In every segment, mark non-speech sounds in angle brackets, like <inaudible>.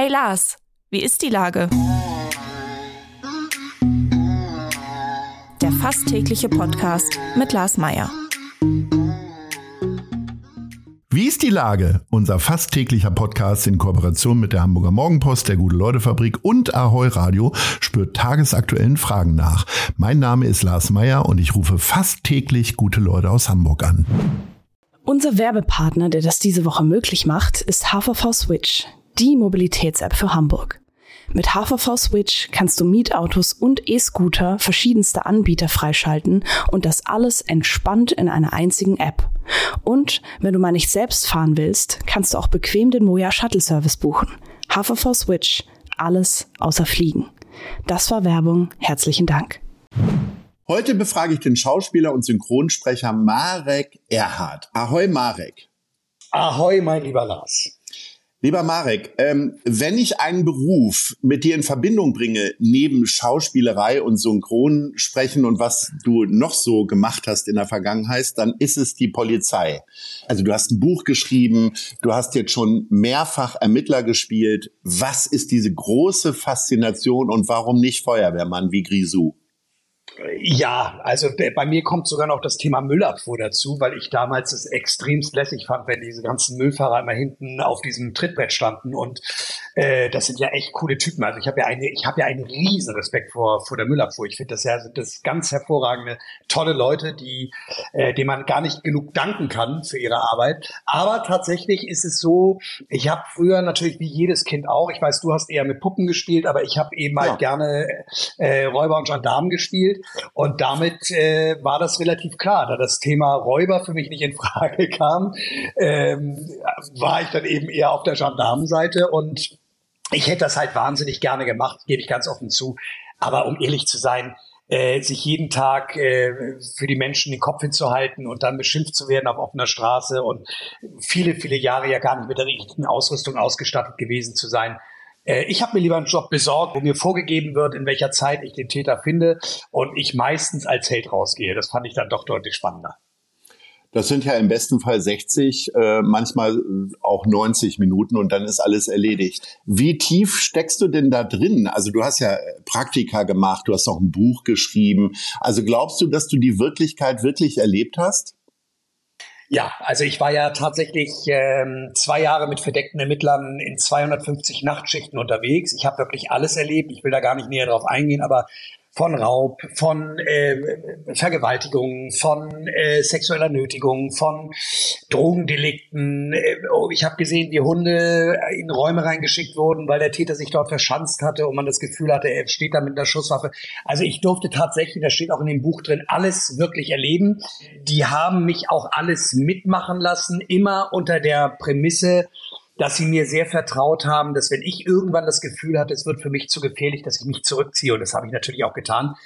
Hey Lars, wie ist die Lage? Der fast tägliche Podcast mit Lars Meier. Wie ist die Lage? Unser fast täglicher Podcast in Kooperation mit der Hamburger Morgenpost, der Gute-Leute-Fabrik und Ahoi Radio spürt tagesaktuellen Fragen nach. Mein Name ist Lars Meier und ich rufe fast täglich gute Leute aus Hamburg an. Unser Werbepartner, der das diese Woche möglich macht, ist HVV Switch, die Mobilitäts-App für Hamburg. Mit HVV Switch kannst du Mietautos und E-Scooter verschiedenster Anbieter freischalten und das alles entspannt in einer einzigen App. Und wenn du mal nicht selbst fahren willst, kannst du auch bequem den Moja Shuttle Service buchen. HVV Switch, alles außer Fliegen. Das war Werbung. Herzlichen Dank. Heute befrage ich den Schauspieler und Synchronsprecher Marek Erhard. Ahoi Marek. Ahoi, mein lieber Lars. Lieber Marek, ähm, wenn ich einen Beruf mit dir in Verbindung bringe, neben Schauspielerei und Synchronsprechen und was du noch so gemacht hast in der Vergangenheit, dann ist es die Polizei. Also du hast ein Buch geschrieben, du hast jetzt schon mehrfach Ermittler gespielt. Was ist diese große Faszination und warum nicht Feuerwehrmann wie Grisou? Ja, also bei mir kommt sogar noch das Thema Müllabfuhr dazu, weil ich damals es extremst lässig fand, wenn diese ganzen Müllfahrer immer hinten auf diesem Trittbrett standen und äh, das sind ja echt coole Typen. Also ich habe ja eine, ich habe ja einen riesen Respekt vor vor der Müllabfuhr. Ich finde das ja das ganz hervorragende, tolle Leute, die äh, denen man gar nicht genug danken kann für ihre Arbeit. Aber tatsächlich ist es so, ich habe früher natürlich wie jedes Kind auch, ich weiß, du hast eher mit Puppen gespielt, aber ich habe eben halt ja. gerne äh, Räuber und Gendarmen gespielt und damit äh, war das relativ klar, da das Thema Räuber für mich nicht in Frage <laughs> kam, ähm, war ich dann eben eher auf der Gendarmenseite und ich hätte das halt wahnsinnig gerne gemacht, gebe ich ganz offen zu. Aber um ehrlich zu sein, äh, sich jeden Tag äh, für die Menschen den Kopf hinzuhalten und dann beschimpft zu werden auf offener Straße und viele, viele Jahre ja gar nicht mit der richtigen Ausrüstung ausgestattet gewesen zu sein. Äh, ich habe mir lieber einen Job besorgt, wo mir vorgegeben wird, in welcher Zeit ich den Täter finde und ich meistens als Held rausgehe. Das fand ich dann doch deutlich spannender. Das sind ja im besten Fall 60, äh, manchmal auch 90 Minuten und dann ist alles erledigt. Wie tief steckst du denn da drin? Also du hast ja Praktika gemacht, du hast auch ein Buch geschrieben. Also glaubst du, dass du die Wirklichkeit wirklich erlebt hast? Ja, also ich war ja tatsächlich ähm, zwei Jahre mit verdeckten Ermittlern in 250 Nachtschichten unterwegs. Ich habe wirklich alles erlebt. Ich will da gar nicht näher drauf eingehen, aber von Raub, von äh, Vergewaltigung, von äh, sexueller Nötigung, von Drogendelikten. Äh, oh, ich habe gesehen, wie Hunde in Räume reingeschickt wurden, weil der Täter sich dort verschanzt hatte und man das Gefühl hatte, er steht da mit einer Schusswaffe. Also ich durfte tatsächlich, das steht auch in dem Buch drin, alles wirklich erleben. Die haben mich auch alles mitmachen lassen, immer unter der Prämisse, dass sie mir sehr vertraut haben, dass wenn ich irgendwann das Gefühl hatte, es wird für mich zu gefährlich, dass ich mich zurückziehe. Und das habe ich natürlich auch getan,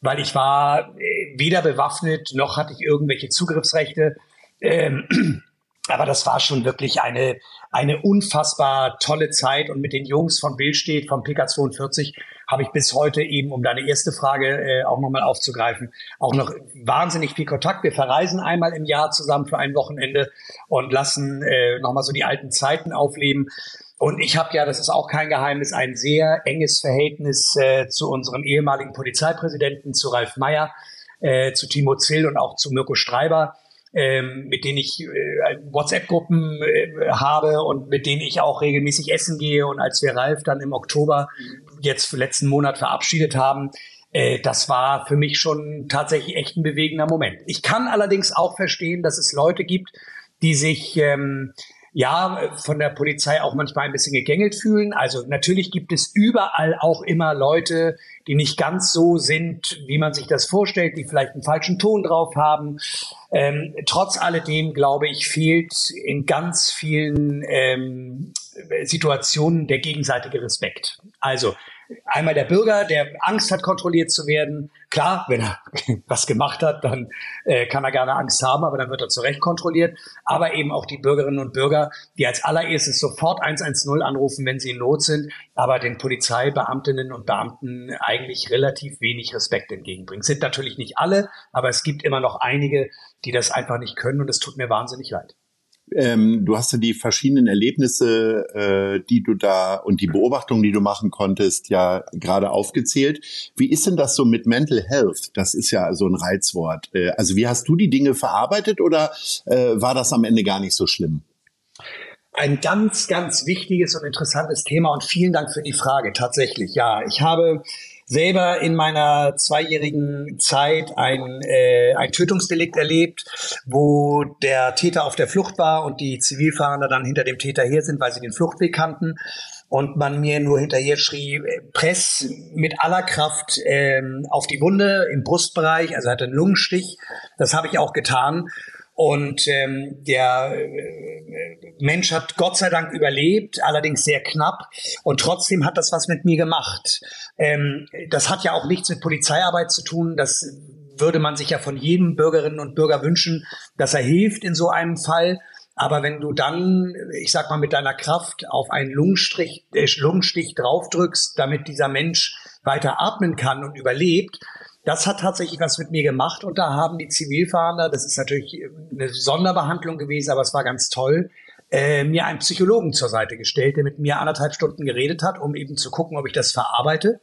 weil ich war äh, weder bewaffnet noch hatte ich irgendwelche Zugriffsrechte. Ähm, <clears throat> aber das war schon wirklich eine, eine unfassbar tolle Zeit. Und mit den Jungs von Billstedt, vom PK42, habe ich bis heute eben, um deine erste Frage äh, auch nochmal aufzugreifen, auch noch wahnsinnig viel Kontakt. Wir verreisen einmal im Jahr zusammen für ein Wochenende und lassen äh, nochmal so die alten Zeiten aufleben. Und ich habe ja, das ist auch kein Geheimnis, ein sehr enges Verhältnis äh, zu unserem ehemaligen Polizeipräsidenten, zu Ralf Meyer, äh, zu Timo Zill und auch zu Mirko Streiber ähm, mit denen ich äh, WhatsApp-Gruppen äh, habe und mit denen ich auch regelmäßig essen gehe. Und als wir Ralf dann im Oktober jetzt letzten Monat verabschiedet haben, äh, das war für mich schon tatsächlich echt ein bewegender Moment. Ich kann allerdings auch verstehen, dass es Leute gibt, die sich ähm, ja, von der Polizei auch manchmal ein bisschen gegängelt fühlen. Also natürlich gibt es überall auch immer Leute, die nicht ganz so sind, wie man sich das vorstellt, die vielleicht einen falschen Ton drauf haben. Ähm, trotz alledem, glaube ich, fehlt in ganz vielen ähm, Situationen der gegenseitige Respekt. Also einmal der Bürger, der Angst hat, kontrolliert zu werden. Klar, wenn er <laughs> was gemacht hat, dann äh, kann er gerne Angst haben, aber dann wird er zurecht kontrolliert. Aber eben auch die Bürgerinnen und Bürger, die als allererstes sofort 110 anrufen, wenn sie in Not sind, aber den Polizeibeamtinnen und Beamten eigentlich relativ wenig Respekt entgegenbringen. Sind natürlich nicht alle, aber es gibt immer noch einige, die das einfach nicht können und es tut mir wahnsinnig leid. Ähm, du hast ja die verschiedenen Erlebnisse, äh, die du da und die Beobachtungen, die du machen konntest, ja gerade aufgezählt. Wie ist denn das so mit Mental Health? Das ist ja so ein Reizwort. Äh, also wie hast du die Dinge verarbeitet oder äh, war das am Ende gar nicht so schlimm? Ein ganz, ganz wichtiges und interessantes Thema und vielen Dank für die Frage. Tatsächlich, ja. Ich habe selber in meiner zweijährigen Zeit ein, äh, ein Tötungsdelikt erlebt, wo der Täter auf der Flucht war und die Zivilfahnder dann hinter dem Täter her sind, weil sie den Fluchtweg kannten und man mir nur hinterher schrie, press mit aller Kraft ähm, auf die Wunde im Brustbereich, also hatte einen Lungenstich. Das habe ich auch getan. Und ähm, der äh, Mensch hat Gott sei Dank überlebt, allerdings sehr knapp. Und trotzdem hat das was mit mir gemacht. Ähm, das hat ja auch nichts mit Polizeiarbeit zu tun. Das würde man sich ja von jedem Bürgerinnen und Bürger wünschen, dass er hilft in so einem Fall. Aber wenn du dann, ich sag mal, mit deiner Kraft auf einen Lungenstrich, äh, Lungenstich draufdrückst, damit dieser Mensch weiter atmen kann und überlebt, das hat tatsächlich was mit mir gemacht und da haben die Zivilfahnder, das ist natürlich eine Sonderbehandlung gewesen, aber es war ganz toll, äh, mir einen Psychologen zur Seite gestellt, der mit mir anderthalb Stunden geredet hat, um eben zu gucken, ob ich das verarbeite.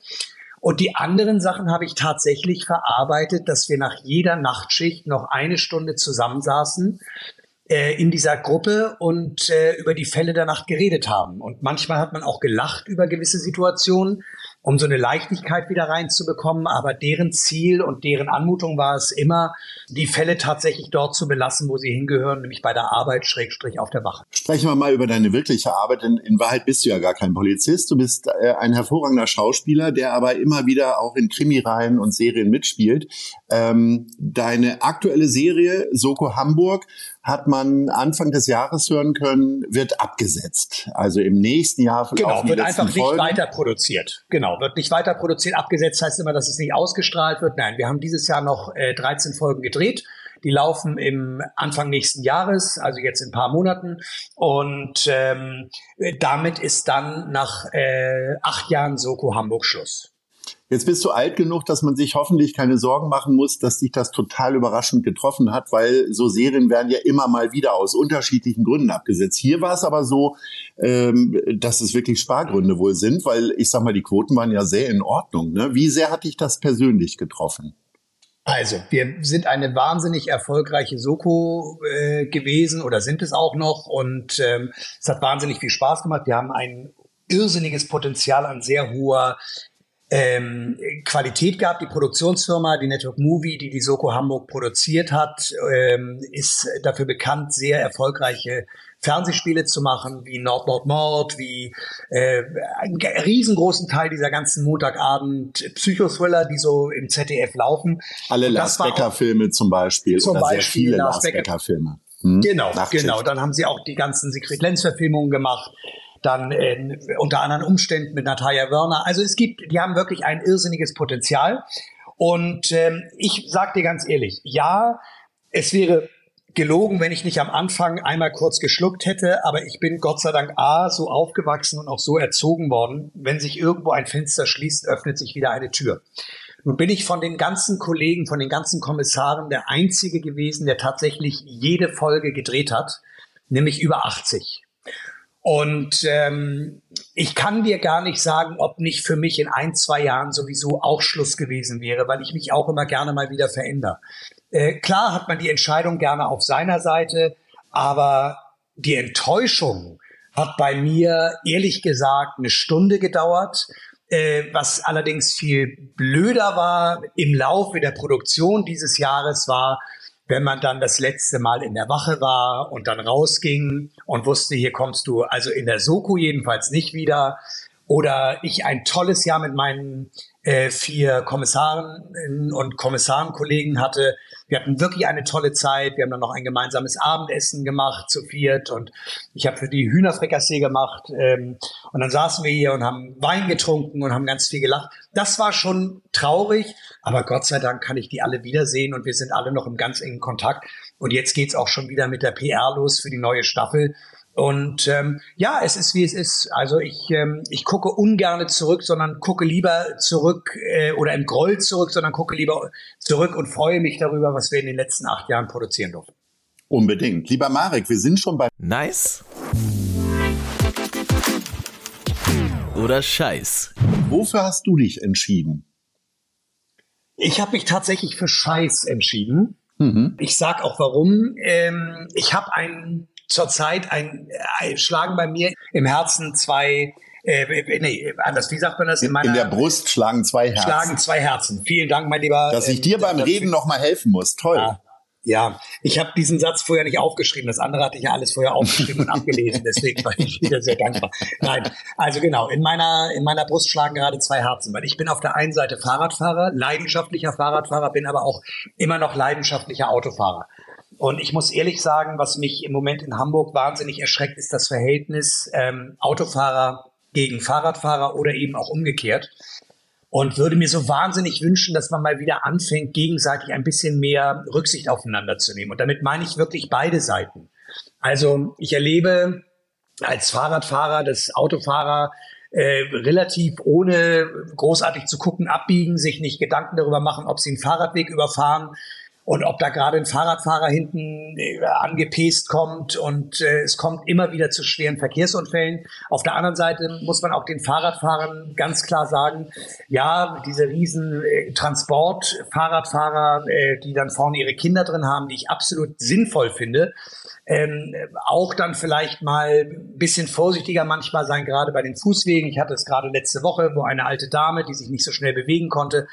Und die anderen Sachen habe ich tatsächlich verarbeitet, dass wir nach jeder Nachtschicht noch eine Stunde zusammensaßen äh, in dieser Gruppe und äh, über die Fälle der Nacht geredet haben. Und manchmal hat man auch gelacht über gewisse Situationen um so eine Leichtigkeit wieder reinzubekommen. Aber deren Ziel und deren Anmutung war es immer, die Fälle tatsächlich dort zu belassen, wo sie hingehören, nämlich bei der Arbeit schrägstrich auf der Wache. Sprechen wir mal über deine wirkliche Arbeit. In, in Wahrheit bist du ja gar kein Polizist. Du bist äh, ein hervorragender Schauspieler, der aber immer wieder auch in Krimireihen und Serien mitspielt. Ähm, deine aktuelle Serie, Soko Hamburg, hat man Anfang des Jahres hören können, wird abgesetzt. Also im nächsten Jahr genau wird einfach nicht Folgen. weiter produziert. Genau wird nicht weiter produziert. Abgesetzt heißt immer, dass es nicht ausgestrahlt wird. Nein, wir haben dieses Jahr noch äh, 13 Folgen gedreht. Die laufen im Anfang nächsten Jahres, also jetzt in ein paar Monaten. Und ähm, damit ist dann nach äh, acht Jahren Soko Hamburg Schluss. Jetzt bist du alt genug, dass man sich hoffentlich keine Sorgen machen muss, dass dich das total überraschend getroffen hat, weil so Serien werden ja immer mal wieder aus unterschiedlichen Gründen abgesetzt. Hier war es aber so, ähm, dass es wirklich Spargründe wohl sind, weil ich sag mal, die Quoten waren ja sehr in Ordnung. Ne? Wie sehr hat dich das persönlich getroffen? Also, wir sind eine wahnsinnig erfolgreiche Soko äh, gewesen oder sind es auch noch und ähm, es hat wahnsinnig viel Spaß gemacht. Wir haben ein irrsinniges Potenzial an sehr hoher ähm, Qualität gab. Die Produktionsfirma, die Network Movie, die die Soko Hamburg produziert hat, ähm, ist dafür bekannt, sehr erfolgreiche Fernsehspiele zu machen, wie Nord Nord Nord, wie äh, einen riesengroßen Teil dieser ganzen Montagabend Psychothriller, die so im ZDF laufen. Alle Lars Becker Filme zum Beispiel zum oder Beispiel sehr viele Lars Becker Filme. Hm? Genau, Nachtschicht. genau. Dann haben sie auch die ganzen Secret Lens Verfilmungen gemacht dann äh, unter anderen Umständen mit Natalia Wörner. Also es gibt, die haben wirklich ein irrsinniges Potenzial. Und ähm, ich sag dir ganz ehrlich, ja, es wäre gelogen, wenn ich nicht am Anfang einmal kurz geschluckt hätte, aber ich bin Gott sei Dank A, so aufgewachsen und auch so erzogen worden, wenn sich irgendwo ein Fenster schließt, öffnet sich wieder eine Tür. Nun bin ich von den ganzen Kollegen, von den ganzen Kommissaren der Einzige gewesen, der tatsächlich jede Folge gedreht hat, nämlich über 80. Und ähm, ich kann dir gar nicht sagen, ob nicht für mich in ein, zwei Jahren sowieso auch Schluss gewesen wäre, weil ich mich auch immer gerne mal wieder verändere. Äh, klar hat man die Entscheidung gerne auf seiner Seite, aber die Enttäuschung hat bei mir ehrlich gesagt eine Stunde gedauert. Äh, was allerdings viel blöder war im Laufe der Produktion dieses Jahres war, wenn man dann das letzte Mal in der Wache war und dann rausging und wusste, hier kommst du also in der Soko jedenfalls nicht wieder. Oder ich ein tolles Jahr mit meinen äh, vier Kommissaren und Kommissarenkollegen hatte. Wir hatten wirklich eine tolle Zeit. Wir haben dann noch ein gemeinsames Abendessen gemacht zu viert und ich habe für die Hühnerfrikassee gemacht. Ähm, und dann saßen wir hier und haben Wein getrunken und haben ganz viel gelacht. Das war schon traurig, aber Gott sei Dank kann ich die alle wiedersehen und wir sind alle noch im ganz engen Kontakt. Und jetzt geht's auch schon wieder mit der PR los für die neue Staffel. Und ähm, ja, es ist wie es ist. Also ich, ähm, ich gucke ungerne zurück, sondern gucke lieber zurück äh, oder im Groll zurück, sondern gucke lieber zurück und freue mich darüber, was wir in den letzten acht Jahren produzieren durften. Unbedingt. Lieber Marek, wir sind schon bei Nice oder Scheiß. Wofür hast du dich entschieden? Ich habe mich tatsächlich für Scheiß entschieden. Mhm. Ich sag auch warum. Ähm, ich habe ein zurzeit ein, ein Schlagen bei mir im Herzen zwei äh, nee, anders, wie sagt man das? In, meiner, in der Brust schlagen zwei Herzen. Schlagen zwei Herzen. Vielen Dank, mein Lieber. Dass ich dir äh, beim Reden nochmal helfen muss. Toll. Ja. Ja, ich habe diesen Satz vorher nicht aufgeschrieben. Das andere hatte ich ja alles vorher aufgeschrieben und abgelesen. Deswegen war ich wieder sehr dankbar. Nein, also genau, in meiner, in meiner Brust schlagen gerade zwei Herzen, weil ich bin auf der einen Seite Fahrradfahrer, leidenschaftlicher Fahrradfahrer, bin aber auch immer noch leidenschaftlicher Autofahrer. Und ich muss ehrlich sagen, was mich im Moment in Hamburg wahnsinnig erschreckt, ist das Verhältnis ähm, Autofahrer gegen Fahrradfahrer oder eben auch umgekehrt. Und würde mir so wahnsinnig wünschen, dass man mal wieder anfängt, gegenseitig ein bisschen mehr Rücksicht aufeinander zu nehmen. Und damit meine ich wirklich beide Seiten. Also ich erlebe als Fahrradfahrer, dass Autofahrer äh, relativ ohne großartig zu gucken abbiegen, sich nicht Gedanken darüber machen, ob sie einen Fahrradweg überfahren, und ob da gerade ein Fahrradfahrer hinten äh, angepest kommt und äh, es kommt immer wieder zu schweren Verkehrsunfällen. Auf der anderen Seite muss man auch den Fahrradfahrern ganz klar sagen, ja, diese riesen äh, Transport-Fahrradfahrer, äh, die dann vorne ihre Kinder drin haben, die ich absolut sinnvoll finde, ähm, auch dann vielleicht mal ein bisschen vorsichtiger manchmal sein, gerade bei den Fußwegen. Ich hatte es gerade letzte Woche, wo eine alte Dame, die sich nicht so schnell bewegen konnte,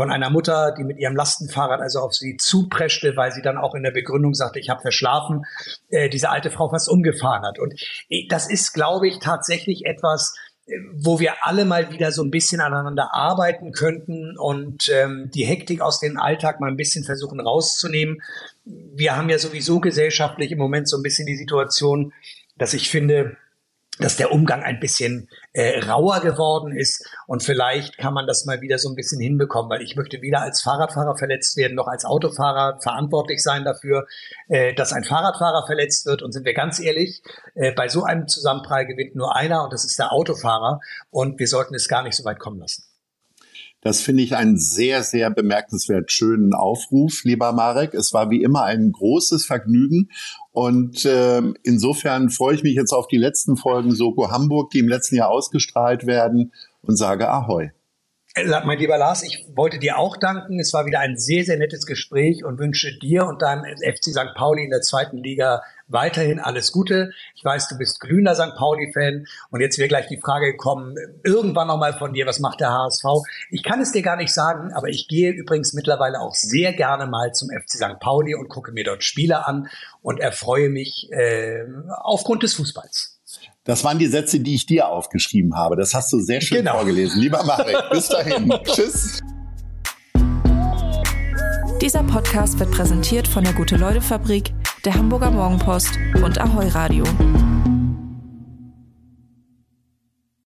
von einer Mutter, die mit ihrem Lastenfahrrad also auf sie zupreschte, weil sie dann auch in der Begründung sagte, ich habe verschlafen, äh, diese alte Frau fast umgefahren hat. Und äh, das ist, glaube ich, tatsächlich etwas, äh, wo wir alle mal wieder so ein bisschen aneinander arbeiten könnten und ähm, die Hektik aus dem Alltag mal ein bisschen versuchen rauszunehmen. Wir haben ja sowieso gesellschaftlich im Moment so ein bisschen die Situation, dass ich finde, dass der Umgang ein bisschen äh, rauer geworden ist und vielleicht kann man das mal wieder so ein bisschen hinbekommen, weil ich möchte weder als Fahrradfahrer verletzt werden noch als Autofahrer verantwortlich sein dafür, äh, dass ein Fahrradfahrer verletzt wird. Und sind wir ganz ehrlich, äh, bei so einem Zusammenprall gewinnt nur einer und das ist der Autofahrer und wir sollten es gar nicht so weit kommen lassen. Das finde ich einen sehr, sehr bemerkenswert schönen Aufruf, lieber Marek. Es war wie immer ein großes Vergnügen. Und äh, insofern freue ich mich jetzt auf die letzten Folgen Soko Hamburg, die im letzten Jahr ausgestrahlt werden und sage Ahoi. Äh, mein lieber Lars, ich wollte dir auch danken. Es war wieder ein sehr, sehr nettes Gespräch und wünsche dir und deinem FC St. Pauli in der zweiten Liga weiterhin alles Gute. Ich weiß, du bist glühender St. Pauli-Fan und jetzt wäre gleich die Frage gekommen, irgendwann nochmal von dir, was macht der HSV? Ich kann es dir gar nicht sagen, aber ich gehe übrigens mittlerweile auch sehr gerne mal zum FC St. Pauli und gucke mir dort Spiele an und erfreue mich äh, aufgrund des Fußballs. Das waren die Sätze, die ich dir aufgeschrieben habe. Das hast du sehr schön genau. vorgelesen. Lieber Marek, bis dahin. <laughs> Tschüss. Dieser Podcast wird präsentiert von der Gute-Leute-Fabrik, der Hamburger Morgenpost und Ahoi Radio.